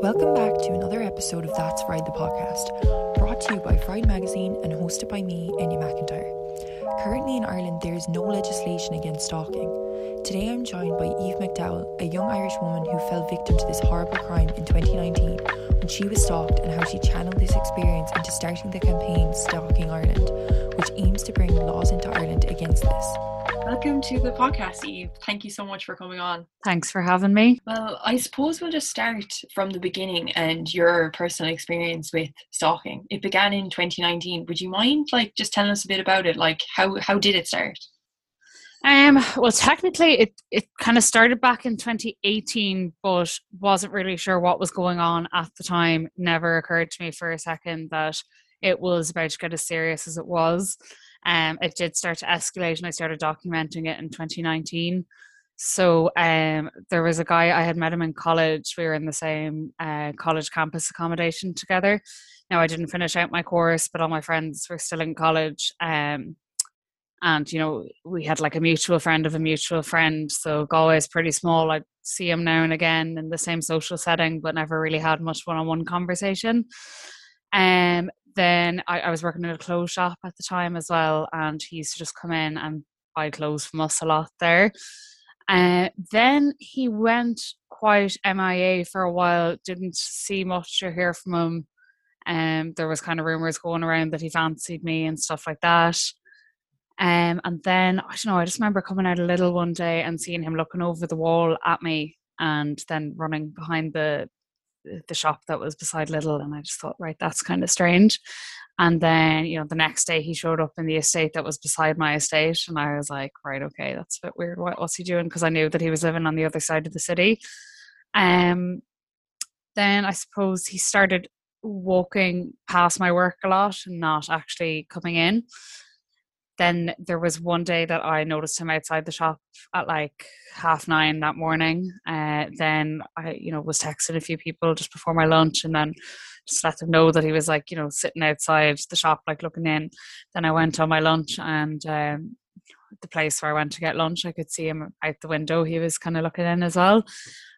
Welcome back to another episode of That's Fried the podcast, brought to you by Fried Magazine and hosted by me, Enya McIntyre. Currently in Ireland, there is no legislation against stalking. Today I'm joined by Eve McDowell, a young Irish woman who fell victim to this horrible crime in 2019 when she was stalked and how she channeled this experience into starting the campaign Stalking Ireland, which aims to bring laws into Ireland against this. Welcome to the podcast, Eve. Thank you so much for coming on. Thanks for having me. Well, I suppose we'll just start from the beginning and your personal experience with stalking. It began in 2019. Would you mind like just telling us a bit about it? Like how how did it start? Um, well, technically, it it kind of started back in 2018, but wasn't really sure what was going on at the time. Never occurred to me for a second that it was about to get as serious as it was. Um, it did start to escalate, and I started documenting it in 2019. So um, there was a guy I had met him in college. We were in the same uh, college campus accommodation together. Now I didn't finish out my course, but all my friends were still in college. Um, and you know we had like a mutual friend of a mutual friend so galway is pretty small i'd see him now and again in the same social setting but never really had much one-on-one conversation um then I, I was working in a clothes shop at the time as well and he used to just come in and buy clothes from us a lot there uh, then he went quite MIA for a while, didn't see much or hear from him. Um, there was kind of rumors going around that he fancied me and stuff like that. Um, and then I don't know. I just remember coming out a Lidl one day and seeing him looking over the wall at me, and then running behind the the shop that was beside Lidl, And I just thought, right, that's kind of strange. And then you know, the next day he showed up in the estate that was beside my estate, and I was like, right, okay, that's a bit weird. What, what's he doing? Because I knew that he was living on the other side of the city. Um, then I suppose he started walking past my work a lot and not actually coming in then there was one day that I noticed him outside the shop at like half nine that morning. Uh, then I, you know, was texting a few people just before my lunch, and then just let them know that he was like, you know, sitting outside the shop, like looking in. Then I went on my lunch, and um, the place where I went to get lunch, I could see him out the window. He was kind of looking in as well.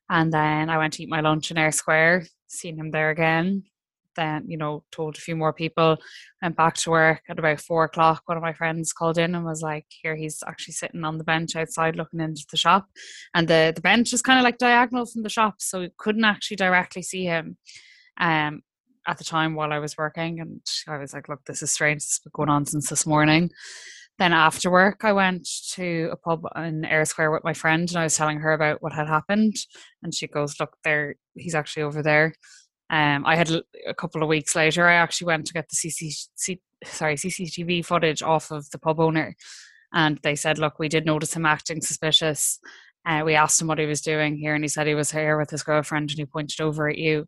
And then I went to eat my lunch in Eyre Square, seen him there again then you know told a few more people went back to work at about four o'clock one of my friends called in and was like here he's actually sitting on the bench outside looking into the shop. And the the bench is kind of like diagonal from the shop so we couldn't actually directly see him um at the time while I was working. And I was like look this is strange. This has been going on since this morning. Then after work I went to a pub in Eyre Square with my friend and I was telling her about what had happened. And she goes look there he's actually over there um, I had a couple of weeks later. I actually went to get the CC, sorry CCTV footage off of the pub owner, and they said, "Look, we did notice him acting suspicious. Uh, we asked him what he was doing here, and he said he was here with his girlfriend, and he pointed over at you.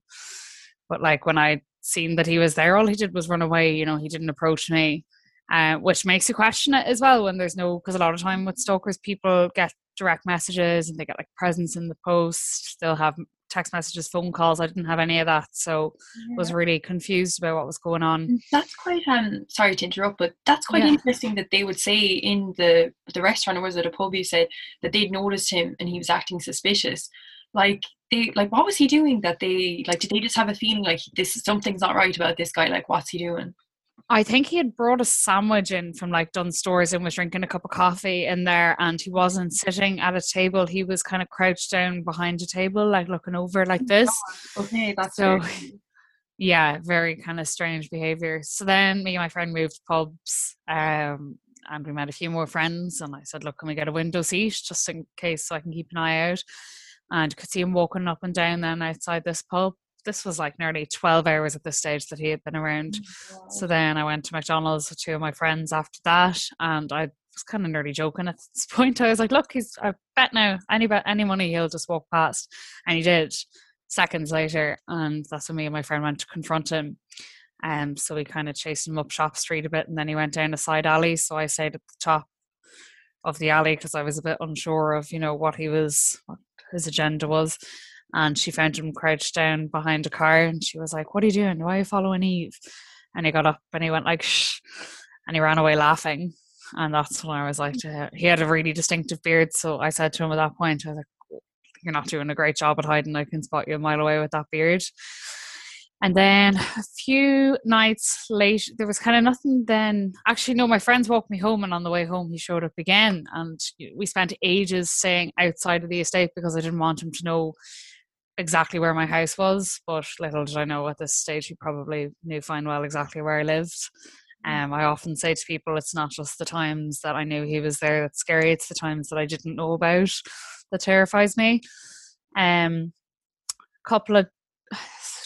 But like when I seen that he was there, all he did was run away. You know, he didn't approach me, uh, which makes you question it as well when there's no because a lot of time with stalkers, people get direct messages and they get like presents in the post. They'll have text messages, phone calls. I didn't have any of that, so yeah. was really confused about what was going on. Mm, that's quite um sorry to interrupt, but that's quite yeah. interesting that they would say in the the restaurant or was it a pub you said that they'd noticed him and he was acting suspicious. Like they like what was he doing that they like did they just have a feeling like this something's not right about this guy? Like what's he doing? I think he had brought a sandwich in from like Dunnes and was drinking a cup of coffee in there and he wasn't sitting at a table. He was kind of crouched down behind a table, like looking over like this. Okay, that's so yeah, very kind of strange behavior. So then me and my friend moved pubs, um, and we met a few more friends and I said, Look, can we get a window seat just in case so I can keep an eye out? And could see him walking up and down then outside this pub this was like nearly 12 hours at this stage that he had been around. Wow. So then I went to McDonald's with two of my friends after that, and I was kind of nearly joking at this point. I was like, "Look, he's I bet now any bet any money he'll just walk past," and he did. Seconds later, and that's when me and my friend went to confront him. Um, so we kind of chased him up Shop Street a bit, and then he went down a side alley. So I stayed at the top of the alley because I was a bit unsure of you know what he was, what his agenda was and she found him crouched down behind a car and she was like, What are you doing? Why are you following Eve? And he got up and he went like shh and he ran away laughing. And that's when I was like, he had a really distinctive beard. So I said to him at that point, I was like, you're not doing a great job at hiding. I can spot you a mile away with that beard. And then a few nights later, there was kind of nothing then. Actually, no, my friends walked me home, and on the way home, he showed up again. And we spent ages staying outside of the estate because I didn't want him to know exactly where my house was. But little did I know at this stage, he probably knew fine well exactly where I lived. Mm. Um, I often say to people, it's not just the times that I knew he was there that's scary, it's the times that I didn't know about that terrifies me. Um, couple of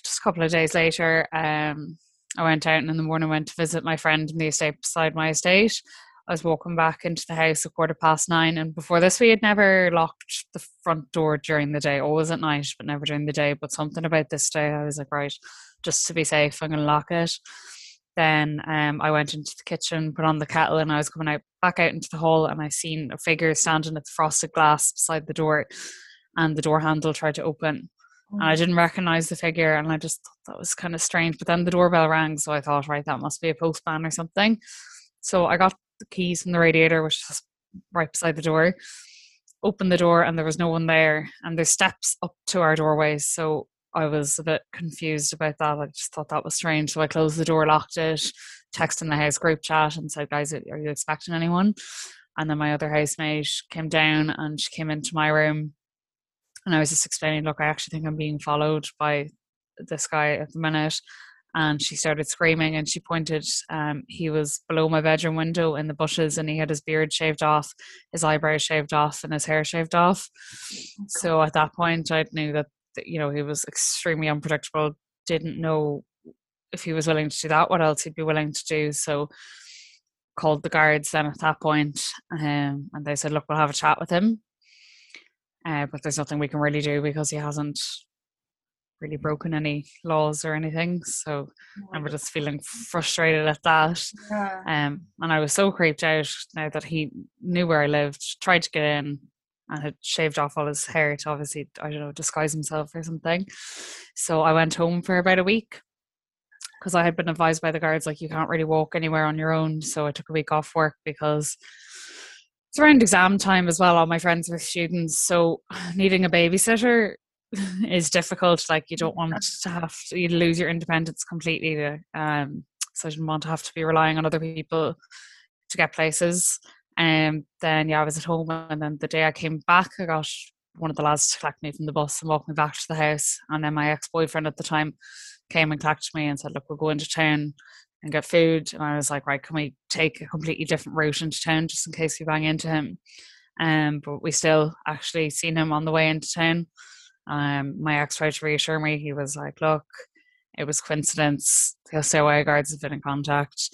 just a couple of days later, um, I went out and in the morning went to visit my friend in the estate beside my estate. I was walking back into the house at quarter past nine, and before this, we had never locked the front door during the day, always at night, but never during the day. But something about this day, I was like, right, just to be safe, I'm going to lock it. Then um, I went into the kitchen, put on the kettle, and I was coming out back out into the hall, and I seen a figure standing at the frosted glass beside the door, and the door handle tried to open and I mm. didn't recognize the figure, and I just thought that was kind of strange. But then the doorbell rang, so I thought, right, that must be a postman or something. So I got the keys from the radiator, which was right beside the door. Opened the door, and there was no one there. And there's steps up to our doorways, so I was a bit confused about that. I just thought that was strange. So I closed the door, locked it, texted in the house group chat, and said, "Guys, are you expecting anyone?" And then my other housemate came down, and she came into my room and I was just explaining, look, I actually think I'm being followed by this guy at the minute. And she started screaming and she pointed, um, he was below my bedroom window in the bushes and he had his beard shaved off, his eyebrows shaved off, and his hair shaved off. So at that point, I knew that, you know, he was extremely unpredictable, didn't know if he was willing to do that, what else he'd be willing to do. So called the guards then at that point, um, and they said, look, we'll have a chat with him uh, but there's nothing we can really do because he hasn't really broken any laws or anything. So and we're just feeling frustrated at that. Yeah. Um, and I was so creeped out now that he knew where I lived, tried to get in, and had shaved off all his hair to obviously I don't know disguise himself or something. So I went home for about a week because I had been advised by the guards like you can't really walk anywhere on your own. So I took a week off work because it's around exam time as well. All my friends were students, so needing a babysitter is difficult. Like you don't want to have to you lose your independence completely. To, um, so I didn't want to have to be relying on other people to get places. And um, then yeah, I was at home, and then the day I came back, I got one of the lads to collect me from the bus and walk me back to the house. And then my ex boyfriend at the time came and collected me and said, "Look, we're going to town and get food. And I was like, right, can we take a completely different route into town just in case we bang into him? Um, but we still actually seen him on the way into town. Um, my ex tried to reassure me. He was like, look, it was coincidence. The COA guards have been in contact.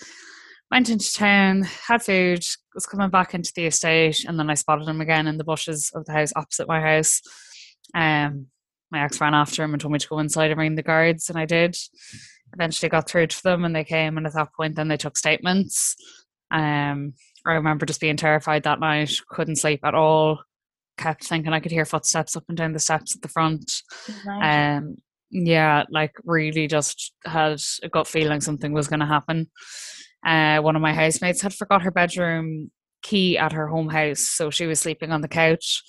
Went into town, had food, was coming back into the estate, and then I spotted him again in the bushes of the house opposite my house. Um, my ex ran after him and told me to go inside and ring the guards, and I did eventually got through to them and they came and at that point then they took statements. Um, I remember just being terrified that night, couldn't sleep at all, kept thinking I could hear footsteps up and down the steps at the front. Um, yeah, like really just had a gut feeling something was going to happen. Uh, one of my housemates had forgot her bedroom key at her home house, so she was sleeping on the couch.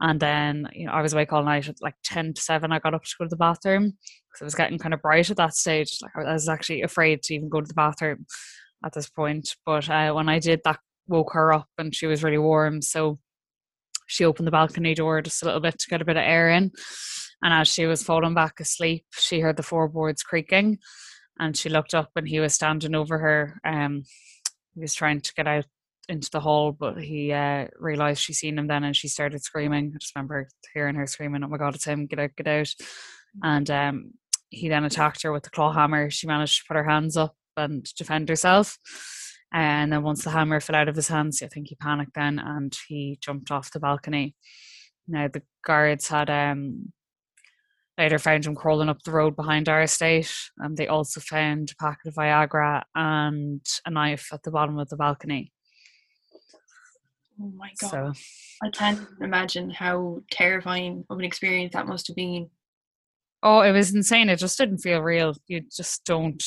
And then, you know, I was awake all night at like 10 to 7. I got up to go to the bathroom because it was getting kind of bright at that stage. Like I was actually afraid to even go to the bathroom at this point. But uh, when I did, that woke her up and she was really warm. So she opened the balcony door just a little bit to get a bit of air in. And as she was falling back asleep, she heard the floorboards creaking and she looked up and he was standing over her. Um, he was trying to get out into the hall, but he uh, realized she seen him then, and she started screaming. I just remember hearing her screaming, "Oh my god, it's him! Get out! Get out!" And um, he then attacked her with the claw hammer. She managed to put her hands up and defend herself. And then once the hammer fell out of his hands, I think he panicked then and he jumped off the balcony. Now the guards had um, later found him crawling up the road behind our estate, and they also found a packet of Viagra and a knife at the bottom of the balcony. Oh my god. So, I can't imagine how terrifying of an experience that must have been. Oh, it was insane. It just didn't feel real. You just don't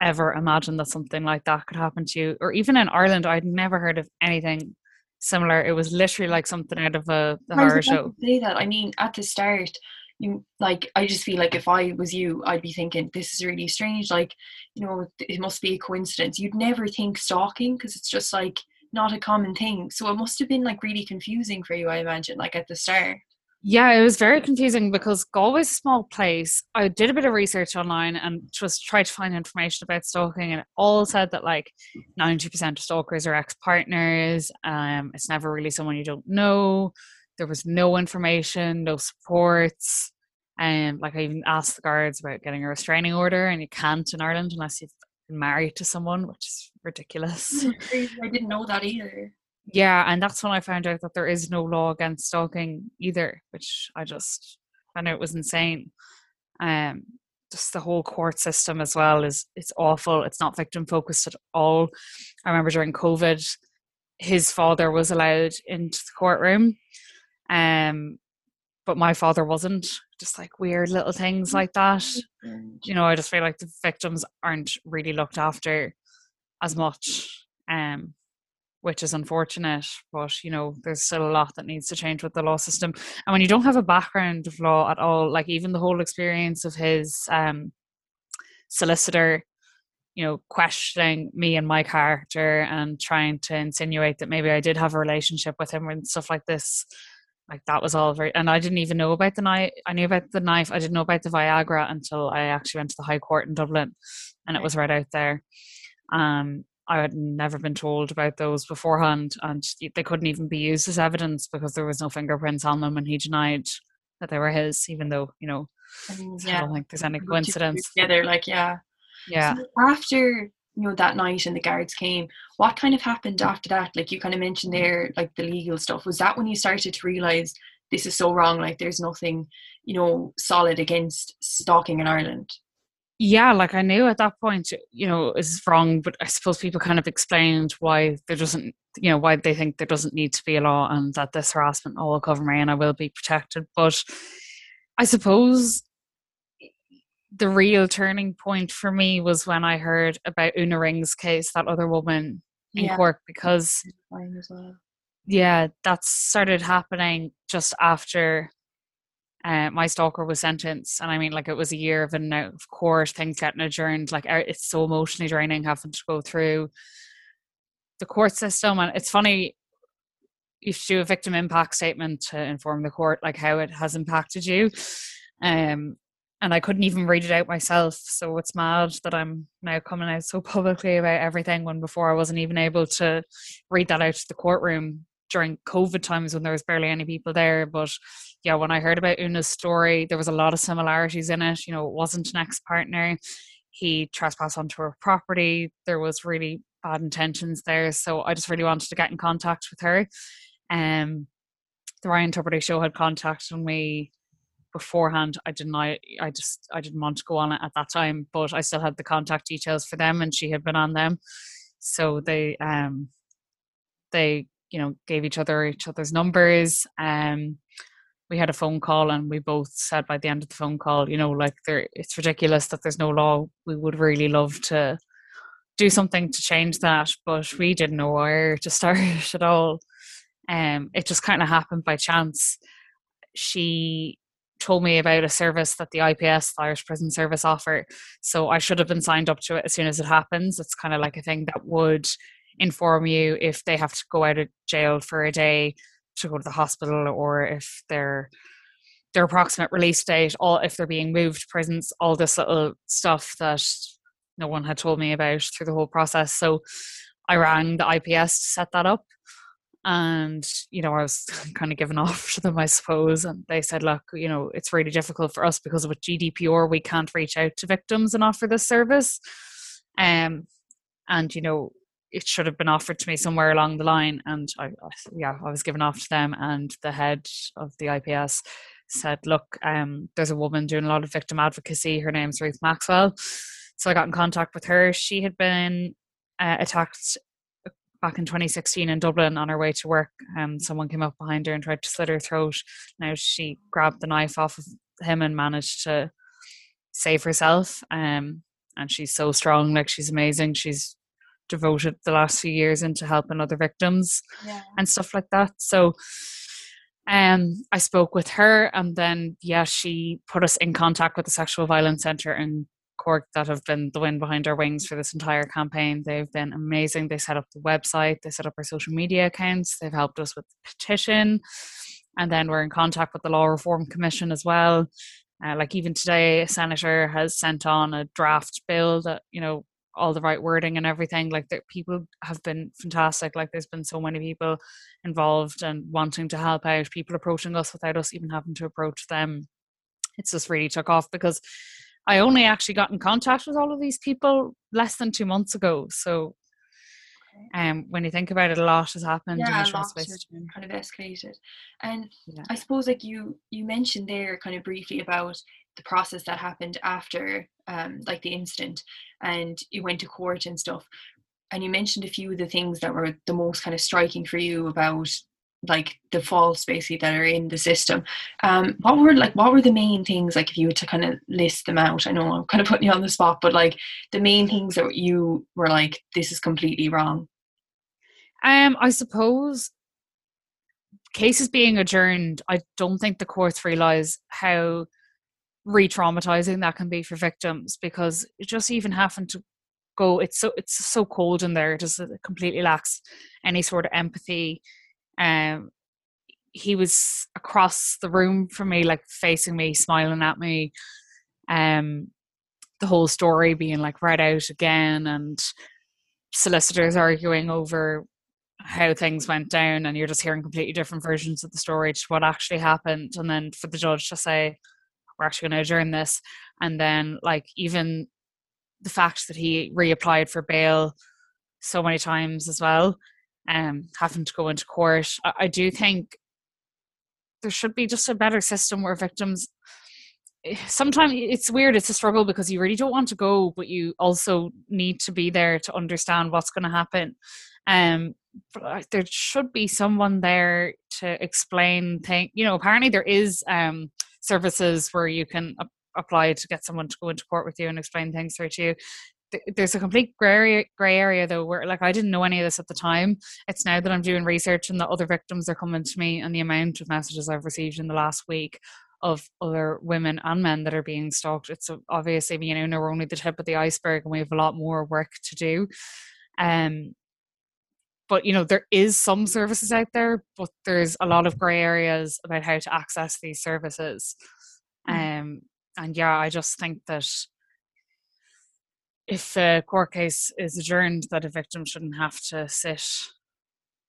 ever imagine that something like that could happen to you. Or even in Ireland, I'd never heard of anything similar. It was literally like something out of a horror show. Say that. I mean, at the start, you like. I just feel like if I was you, I'd be thinking this is really strange. Like, you know, it must be a coincidence. You'd never think stalking because it's just like not a common thing. So it must have been like really confusing for you, I imagine, like at the start. Yeah, it was very confusing because Galway's a small place. I did a bit of research online and just tried to find information about stalking, and it all said that like 90% of stalkers are ex partners. Um, it's never really someone you don't know. There was no information, no supports. And um, like I even asked the guards about getting a restraining order, and you can't in Ireland unless you've been married to someone, which is ridiculous. I didn't know that either yeah and that's when i found out that there is no law against stalking either which i just i know it was insane. Um just the whole court system as well is it's awful. It's not victim focused at all. I remember during covid his father was allowed into the courtroom um but my father wasn't. Just like weird little things like that. You know i just feel like the victims aren't really looked after as much um which is unfortunate. But you know, there's still a lot that needs to change with the law system. And when you don't have a background of law at all, like even the whole experience of his um, solicitor, you know, questioning me and my character and trying to insinuate that maybe I did have a relationship with him and stuff like this. Like that was all very, and I didn't even know about the knife. I knew about the knife. I didn't know about the Viagra until I actually went to the High Court in Dublin, and it was right out there. Um, I had never been told about those beforehand, and they couldn't even be used as evidence because there was no fingerprints on them, and he denied that they were his, even though you know mm, yeah. I don't think there's any coincidence. Together, like yeah, yeah. So after you know that night and the guards came, what kind of happened after that? Like you kind of mentioned mm. there, like the legal stuff. Was that when you started to realize this is so wrong? Like there's nothing, you know, solid against stalking in Ireland yeah, like I knew at that point, you know, is wrong, but I suppose people kind of explained why there doesn't, you know, why they think there doesn't need to be a law and that this harassment all will cover me and I will be protected. But I suppose the real turning point for me was when I heard about Una Ring's case, that other woman in yeah. Cork, because well. yeah, that started happening just after uh, my stalker was sentenced and i mean like it was a year of and out of court things getting adjourned like it's so emotionally draining having to go through the court system and it's funny you should do a victim impact statement to inform the court like how it has impacted you um and I couldn't even read it out myself. So it's mad that I'm now coming out so publicly about everything when before I wasn't even able to read that out to the courtroom during COVID times when there was barely any people there. But yeah, when I heard about Una's story, there was a lot of similarities in it. You know, it wasn't an ex partner. He trespassed onto her property. There was really bad intentions there. So I just really wanted to get in contact with her. Um, the Ryan Tubridy show had contacted me beforehand. I didn't. I, I just I didn't want to go on it at that time, but I still had the contact details for them, and she had been on them. So they um they you know gave each other each other's numbers um we had a phone call and we both said by the end of the phone call you know like there it's ridiculous that there's no law we would really love to do something to change that but we didn't know where to start at all um it just kind of happened by chance she told me about a service that the IPS, the Irish Prison Service, offer. So I should have been signed up to it as soon as it happens. It's kind of like a thing that would inform you if they have to go out of jail for a day to go to the hospital or if their their approximate release date, all if they're being moved to prisons, all this little stuff that no one had told me about through the whole process. So I rang the IPS to set that up. And, you know, I was kind of given off to them, I suppose. And they said, look, you know, it's really difficult for us because with GDPR, we can't reach out to victims and offer this service. Um, and, you know, it should have been offered to me somewhere along the line and I, I, yeah I was given off to them and the head of the IPS said look um, there's a woman doing a lot of victim advocacy her name's Ruth Maxwell so I got in contact with her she had been uh, attacked back in 2016 in Dublin on her way to work um, someone came up behind her and tried to slit her throat now she grabbed the knife off of him and managed to save herself um, and she's so strong. Like she's amazing. She's devoted the last few years into helping other victims yeah. and stuff like that. So um I spoke with her and then yeah, she put us in contact with the sexual violence centre in Cork that have been the wind behind our wings for this entire campaign. They've been amazing. They set up the website, they set up our social media accounts, they've helped us with the petition. And then we're in contact with the Law Reform Commission as well. Uh, like even today, a senator has sent on a draft bill that, you know, all the right wording and everything. Like that people have been fantastic. Like there's been so many people involved and wanting to help out, people approaching us without us even having to approach them. It's just really took off because I only actually got in contact with all of these people less than two months ago. So um, when you think about it, a lot has happened. Yeah, a lot has kind of escalated. And Yeah. I suppose like you you mentioned there kind of briefly about the process that happened after um like the incident and you went to court and stuff. And you mentioned a few of the things that were the most kind of striking for you about like the faults basically that are in the system. Um what were like what were the main things like if you were to kind of list them out? I know I'm kind of putting you on the spot, but like the main things that you were like, this is completely wrong. Um, I suppose cases being adjourned, I don't think the courts realise how re-traumatizing that can be for victims because just even having to go it's so it's so cold in there it just completely lacks any sort of empathy. Um he was across the room from me like facing me smiling at me. Um the whole story being like read out again and solicitors arguing over how things went down and you're just hearing completely different versions of the story to what actually happened. And then for the judge to say we're actually going to adjourn this and then like even the fact that he reapplied for bail so many times as well um having to go into court I, I do think there should be just a better system where victims sometimes it's weird it's a struggle because you really don't want to go but you also need to be there to understand what's going to happen. Um but there should be someone there to explain things you know apparently there is um services where you can a- apply to get someone to go into court with you and explain things through to you there's a complete gray area, gray area though where like I didn't know any of this at the time it's now that I'm doing research and that other victims are coming to me and the amount of messages I've received in the last week of other women and men that are being stalked. It's obviously, you know, we're only the tip of the iceberg and we have a lot more work to do. Um, but you know, there is some services out there, but there's a lot of grey areas about how to access these services. Um, and yeah, I just think that if a court case is adjourned, that a victim shouldn't have to sit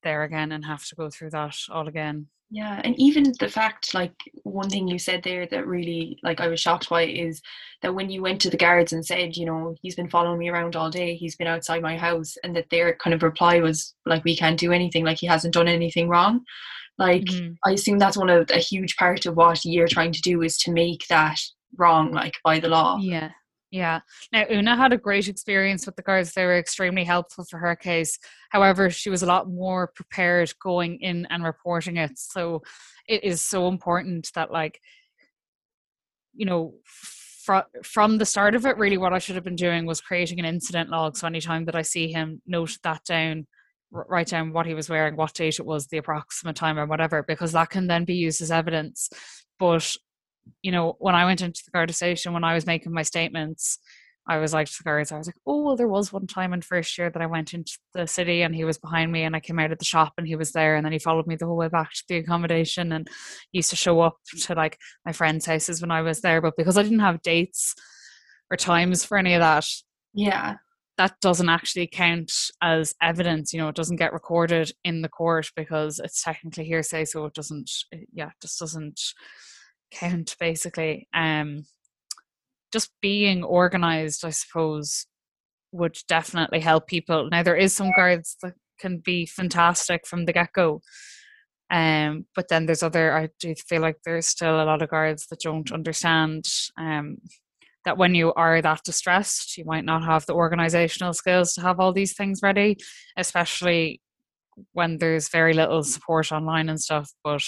there again and have to go through that all again. Yeah, and even the fact, like one thing you said there that really, like, I was shocked by is that when you went to the guards and said, you know, he's been following me around all day, he's been outside my house, and that their kind of reply was like, we can't do anything, like he hasn't done anything wrong. Like, Mhm. I assume that's one of a huge part of what you're trying to do is to make that wrong, like by the law. Yeah. Yeah. Now, Una had a great experience with the guards. They were extremely helpful for her case. However, she was a lot more prepared going in and reporting it. So it is so important that, like, you know, fr- from the start of it, really what I should have been doing was creating an incident log. So anytime that I see him, note that down, r- write down what he was wearing, what date it was, the approximate time, or whatever, because that can then be used as evidence. But you know, when I went into the Garda station, when I was making my statements, I was like to the guards, I was like, oh, well, there was one time in first year that I went into the city and he was behind me and I came out of the shop and he was there and then he followed me the whole way back to the accommodation and used to show up to like my friends' houses when I was there. But because I didn't have dates or times for any of that, Yeah. that doesn't actually count as evidence. You know, it doesn't get recorded in the court because it's technically hearsay, so it doesn't. Yeah, it just doesn't count basically. Um, just being organized, I suppose, would definitely help people. Now there is some guards that can be fantastic from the get go. Um, but then there's other. I do feel like there's still a lot of guards that don't understand um, that when you are that distressed, you might not have the organizational skills to have all these things ready, especially when there's very little support online and stuff. But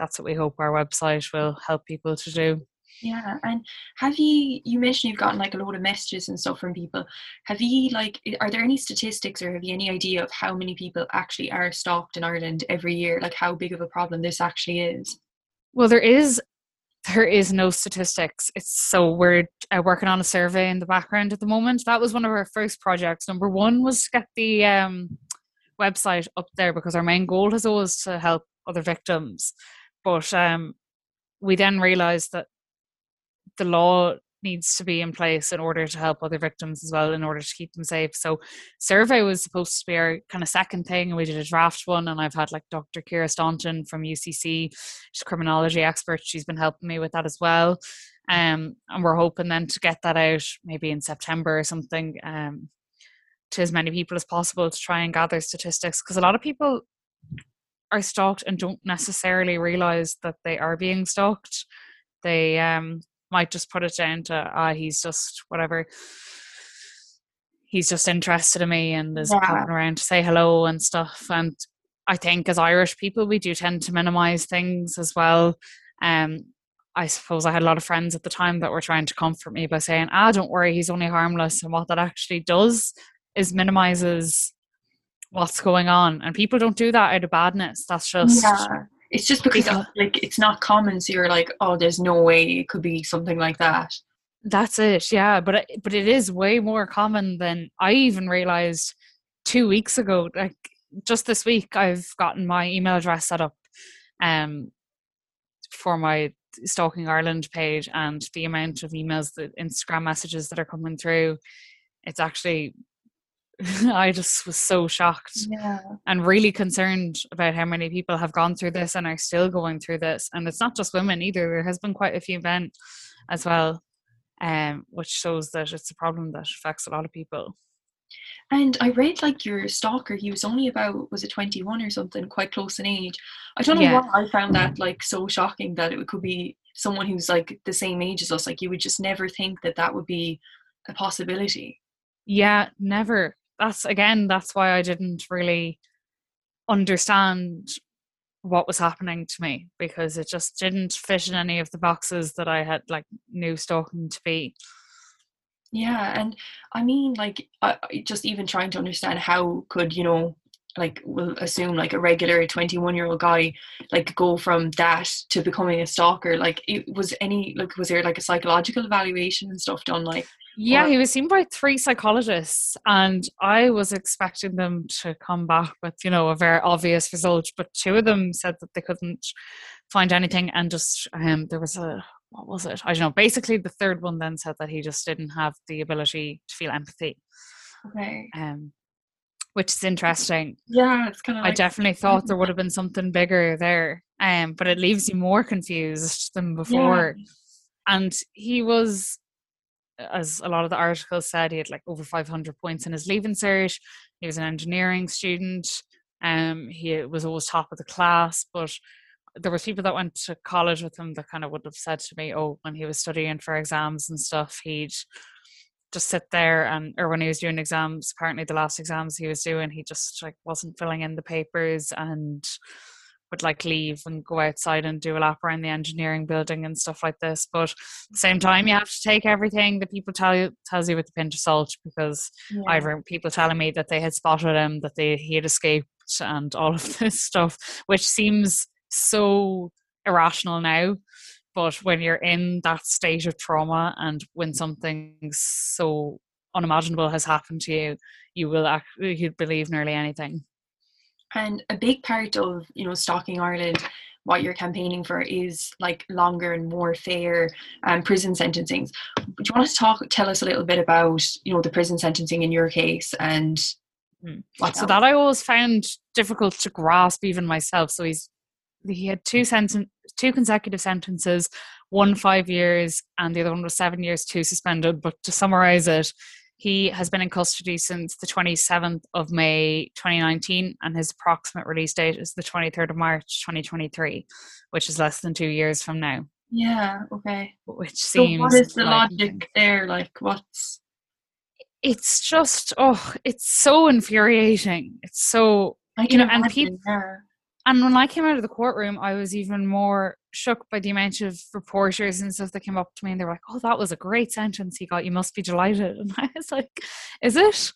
that's what we hope our website will help people to do. Yeah, and have you you mentioned you've gotten like a lot of messages and stuff from people. Have you like are there any statistics or have you any idea of how many people actually are stalked in Ireland every year? Like how big of a problem this actually is? Well, there is there is no statistics. It's so we're uh, working on a survey in the background at the moment. That was one of our first projects. Number one was to get the um, website up there because our main goal is always to help other victims. But um, we then realised that the law needs to be in place in order to help other victims as well in order to keep them safe. So survey was supposed to be our kind of second thing and we did a draft one and i've had like dr ciara staunton from ucc she's a criminology expert she's been helping me with that as well. Um, and we're hoping then to get that out maybe in september or something um, to as many people as possible to try and gather statistics because a lot of people are stalked and don't necessarily realize that they are being stalked they um might just put it down to ah he's just whatever. He's just interested in me and is yeah. popping around to say hello and stuff. And i think as irish people we do tend to minimize things as well. Um i suppose i had a lot of friends at the time that were trying to comfort me by saying ah don't worry he's only harmless. And what that actually does is minimizes what's going on. And people don't do that out of badness. That's just yeah. It's just because like it's not common so you're like oh there's no way it could be something like that. That's it yeah. But it, but it is way more common than i even realized two weeks ago. Like just this week i've gotten my email address set up um for my stalking ireland page and the amount of emails the instagram messages that are coming through it's actually I just was so shocked yeah. and really concerned about how many people have gone through this and are still going through this. And it's not just women either. There has been quite a few men as well, um, which shows that it's a problem that affects a lot of people. And I read like your stalker, he was only about was it twenty one or something, quite close in age. I don't know yeah. why I found that like so shocking that it could be someone who's like the same age as us. Like you would just never think that that would be a possibility. Yeah, never that's again that's why I didn't really understand what was happening to me because it just didn't fit in any of the boxes that I had like knew stalking to be. Yeah, and I mean, like, I, just even trying to understand how could you know, like, we'll assume like a regular twenty-one-year-old guy, like, go from that to becoming a stalker. Like, it was any like, was there like a psychological evaluation and stuff done? Like, yeah, he was seen by three psychologists, and I was expecting them to come back with, you know, a very obvious result. But two of them said that they couldn't find anything, and just um, there was a what was it? I don't know. Basically, the third one then said that he just didn't have the ability to feel empathy. Okay. Um, which is interesting. Yeah, it's kind of. Like- I definitely thought there would have been something bigger there, um, but it leaves you more confused than before. Yeah. And he was as a lot of the articles said, he had like over 500 points in his leaving cert. He was an engineering student. Um, he was always top of the class, but there was people that went to college with him that kind of would have said to me, "Oh, when he was studying for exams and stuff, he'd just sit there and, or when he was doing exams, apparently the last exams he was doing, he just like wasn't filling in the papers and." would like leave and go outside and do a lap around the engineering building and stuff like this. But at the same time, you have to take everything that people tell you tells you with a pinch of salt because yeah. I've heard people telling me that they had spotted him, that they he had escaped, and all of this stuff, which seems so irrational now. But when you're in that state of trauma and when something so unimaginable has happened to you, you will actually you'd believe nearly anything. And a big part of, you know, Stalking Ireland, what you're campaigning for is like longer and more fair um, prison sentencing. Do you want to talk, tell us a little bit about, you know, the prison sentencing in your case and mm. so that I always found difficult to grasp even myself. So he's he had two sentence two consecutive sentences, one five years and the other one was seven years, two suspended. But to summarize it, he has been in custody since the 27th of May 2019, and his approximate release date is the 23rd of March 2023, which is less than two years from now. Yeah, okay. Which seems. So what is the like, logic there? Like, what's. It's just, oh, it's so infuriating. It's so. I can you know, and people. And when I came out of the courtroom, I was even more shook by the amount of reporters and stuff that came up to me and they were like, Oh, that was a great sentence he got. You must be delighted. And I was like, Is it?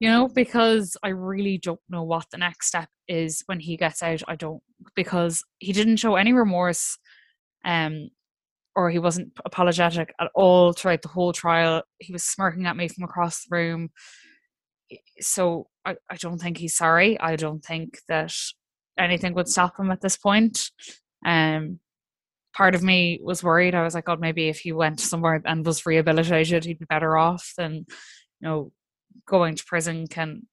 You know, because I really don't know what the next step is when he gets out. I don't, because he didn't show any remorse um, or he wasn't apologetic at all throughout the whole trial. He was smirking at me from across the room. So I, I don't think he's sorry. I don't think that anything would stop him at this point. Um, part of me was worried. I was like, God, maybe if he went somewhere and was rehabilitated, he'd be better off than, you know, going to prison can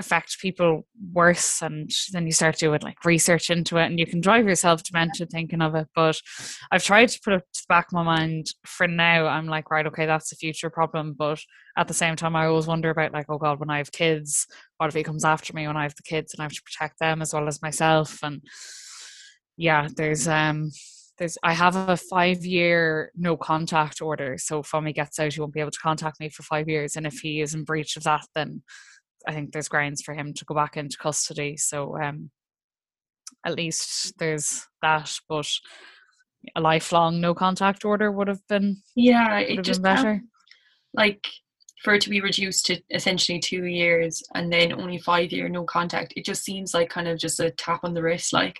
affect people worse and then you start doing like research into it and you can drive yourself demented thinking of it but i've tried to put it to the back of my mind for now i'm like right okay that's a future problem but at the same time i always wonder about like oh god when i have kids what if he comes after me when i have the kids and i have to protect them as well as myself and yeah there's um there's I have a five year no contact order. So if Fommy gets out, he won't be able to contact me for five years. And if he is in breach of that, then I think there's grounds for him to go back into custody. So um, at least there's that. But a lifelong no contact order would have been yeah, it just better. Like for it to be reduced to essentially two years and then only five year no contact, it just seems like kind of just a tap on the wrist, like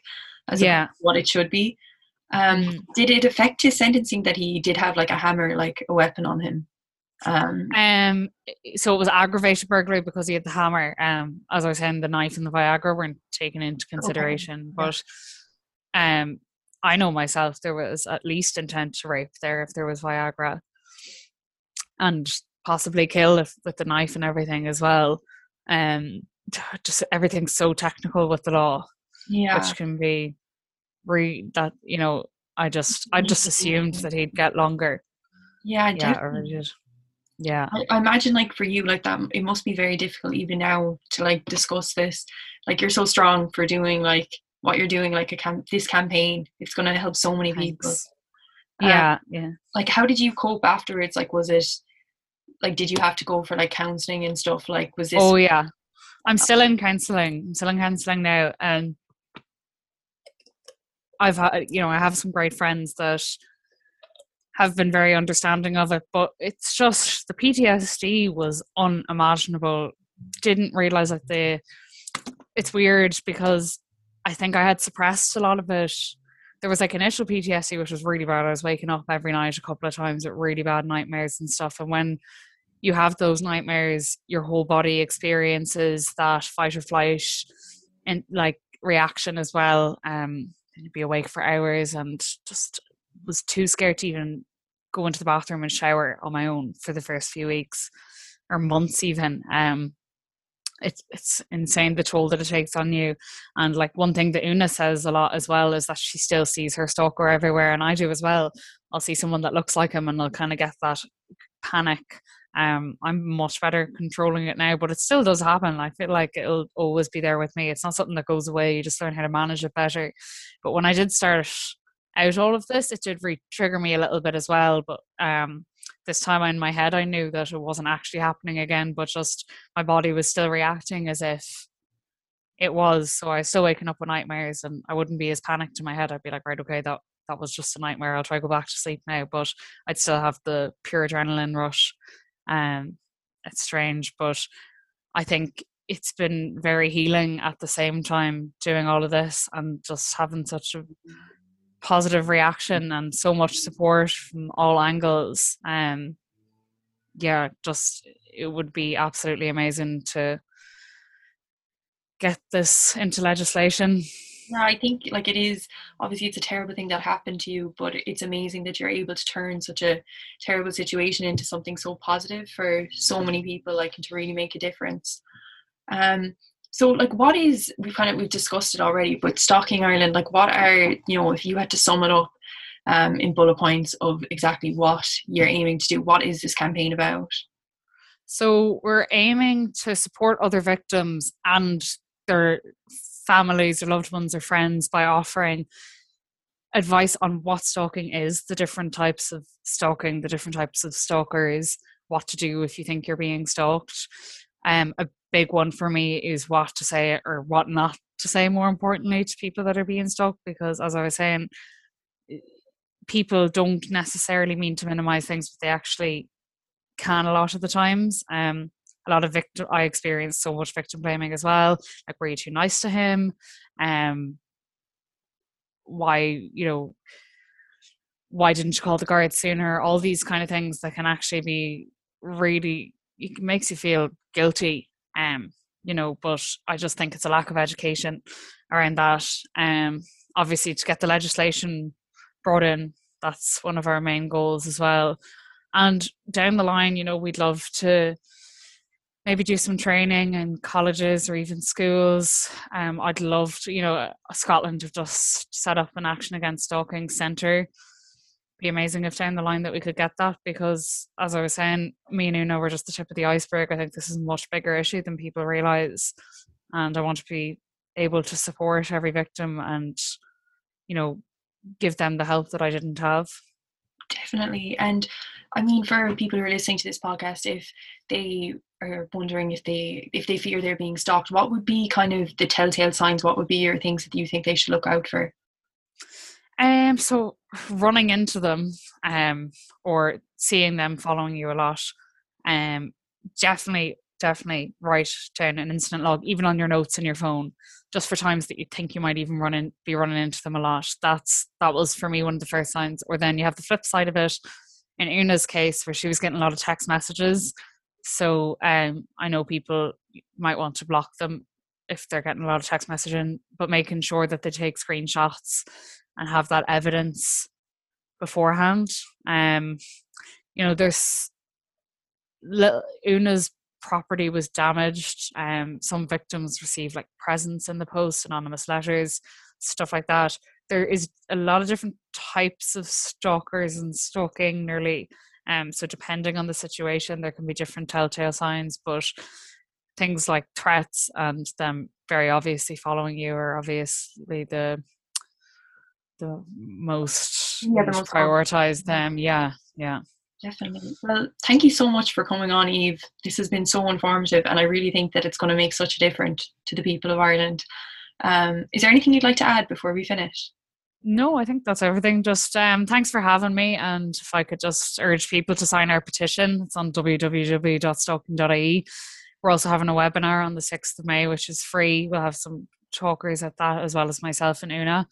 as yeah. what it should be. Um, mm. Did it affect his sentencing that he did have like a hammer, like a weapon on him? Um, um, so it was aggravated burglary because he had the hammer. Um, as I was saying, the knife and the Viagra weren't taken into consideration. Okay. But um, I know myself there was at least intent to rape there if there was Viagra, and possibly kill if, with the knife and everything as well. Um, just everything's so technical with the law, yeah, which can be re that you know. I just I just assumed that he'd get longer. Yeah, yeah, definitely yeah. I, I, imagine like for you like that it must be very difficult even now to like discuss this. Like you're so strong for doing like what you're doing like a camp this campaign. It's going to help so many Thanks. people yeah um, yeah. like how did you cope afterwards? Like was it like did you have to go for like counseling and stuff? Like was this oh yeah. I'm still in counseling i'm still in counseling now and i've had you know i have some great friends that have been very understanding of it, but it's just the PTSD was unimaginable. Didn't realize that the it's weird because I think I had suppressed a lot of it. There was like initial PTSD, which was really bad. I was waking up every night a couple of times with really bad nightmares and stuff. And when you have those nightmares, your whole body experiences that fight or flight and like reaction as well. Um, you'd be awake for hours and just was too scared to even go into the bathroom and shower on my own for the first few weeks or months even. Um, it's it's insane the toll that it takes on you. And like one thing that Una says a lot as well is that she still sees her stalker everywhere, and I do as well. I'll see someone that looks like him, and I'll kind of get that panic. Um, I'm much better controlling it now, but it still does happen. I feel like it'll always be there with me. It's not something that goes away. You just learn how to manage it better. But when I did start out all of this, it did re trigger me a little bit as well. But um, this time in my head, I knew that it wasn't actually happening again, but just my body was still reacting as if it was. So I was still waking up with nightmares, and I wouldn't be as panicked in my head. I'd be like, right, okay, that that was just a nightmare. I'll try to go back to sleep now, but I'd still have the pure adrenaline rush. Um, it's strange, but I think it's been very healing at the same time doing all of this and just having such a positive reaction and so much support from all angles. Um, yeah, just it would be absolutely amazing to get this into legislation. Yeah, I think like it is obviously it's a terrible thing that happened to you, but it's amazing that you're able to turn such a terrible situation into something so positive for so many people, like and to really make a difference. Um, so like what is we've kind of we've discussed it already, but stalking Ireland, like what are you know, if you had to sum it up um, in bullet points of exactly what you're aiming to do, what is this campaign about? So we're aiming to support other victims and their families, their loved ones, or friends by offering advice on what stalking is, the different types of stalking, the different types of stalkers, what to do if you think you're being stalked. Um, a big one for me is what to say or what not to say more importantly to people that are being stuck because as I was saying, people don't necessarily mean to minimize things, but they actually can a lot of the times. Um, a lot of victim, I experienced so much victim blaming as well. Like, were you too nice to him? Um, why, you know, why didn't you call the guards sooner? All these kind of things that can actually be really, it makes you feel guilty. Um, you know, but I just think it's a lack of education around that. Um, obviously, to get the legislation brought in, that's one of our main goals as well. And down the line, you know, we'd love to maybe do some training in colleges or even schools. Um, I'd love to, you know, Scotland have just set up an action against stalking centre. Be amazing if down the line that we could get that because, as I was saying, me and Una were just the tip of the iceberg. I think this is a much bigger issue than people realise, and I want to be able to support every victim and, you know, give them the help that I didn't have. Definitely, and I mean, for people who are listening to this podcast, if they are wondering if they if they fear they're being stalked, what would be kind of the telltale signs? What would be your things that you think they should look out for? Um, so running into them, um, or seeing them following you a lot, um, definitely, definitely write down an incident log, even on your notes in your phone, just for times that you think you might even run in, be running into them a lot. That's that was for me one of the first signs. Or then you have the flip side of it in Una's case where she was getting a lot of text messages. So um, I know people might want to block them if they're getting a lot of text messaging, but making sure that they take screenshots and have that evidence beforehand. Um, you know, there's Una's property was damaged. Um, some victims received like presents in the post, anonymous letters, stuff like that there is a lot of different types of stalkers and stalking nearly um so depending on the situation there can be different telltale signs but things like threats and them very obviously following you are obviously the the most yeah the most prioritize them yeah yeah definitely well thank you so much for coming on eve this has been so informative and i really think that it's going to make such a difference to the people of ireland um, is there anything you'd like to add before we finish no, I think that's everything. Just um, thanks for having me. And if I could just urge people to sign our petition, it's on www.stalking.ie. We're also having a webinar on the 6th of May, which is free. We'll have some talkers at that, as well as myself and Una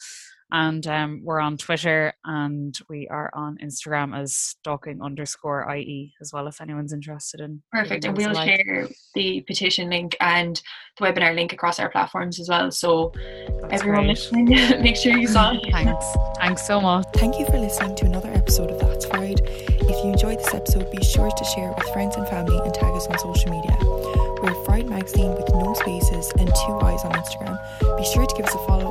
and um, we're on Twitter and we are on Instagram as stalking underscore IE as well if anyone's interested in. Perfect, and we'll like. share the petition link and the webinar link across our platforms as well. So That's everyone great. listening, make sure you sign. Thanks, thanks so much. Thank you for listening to another episode of That's Fried. If you enjoyed this episode, be sure to share it with friends and family and tag us on social media. Magazine with no spaces and two eyes on Instagram. Be sure to give us a follow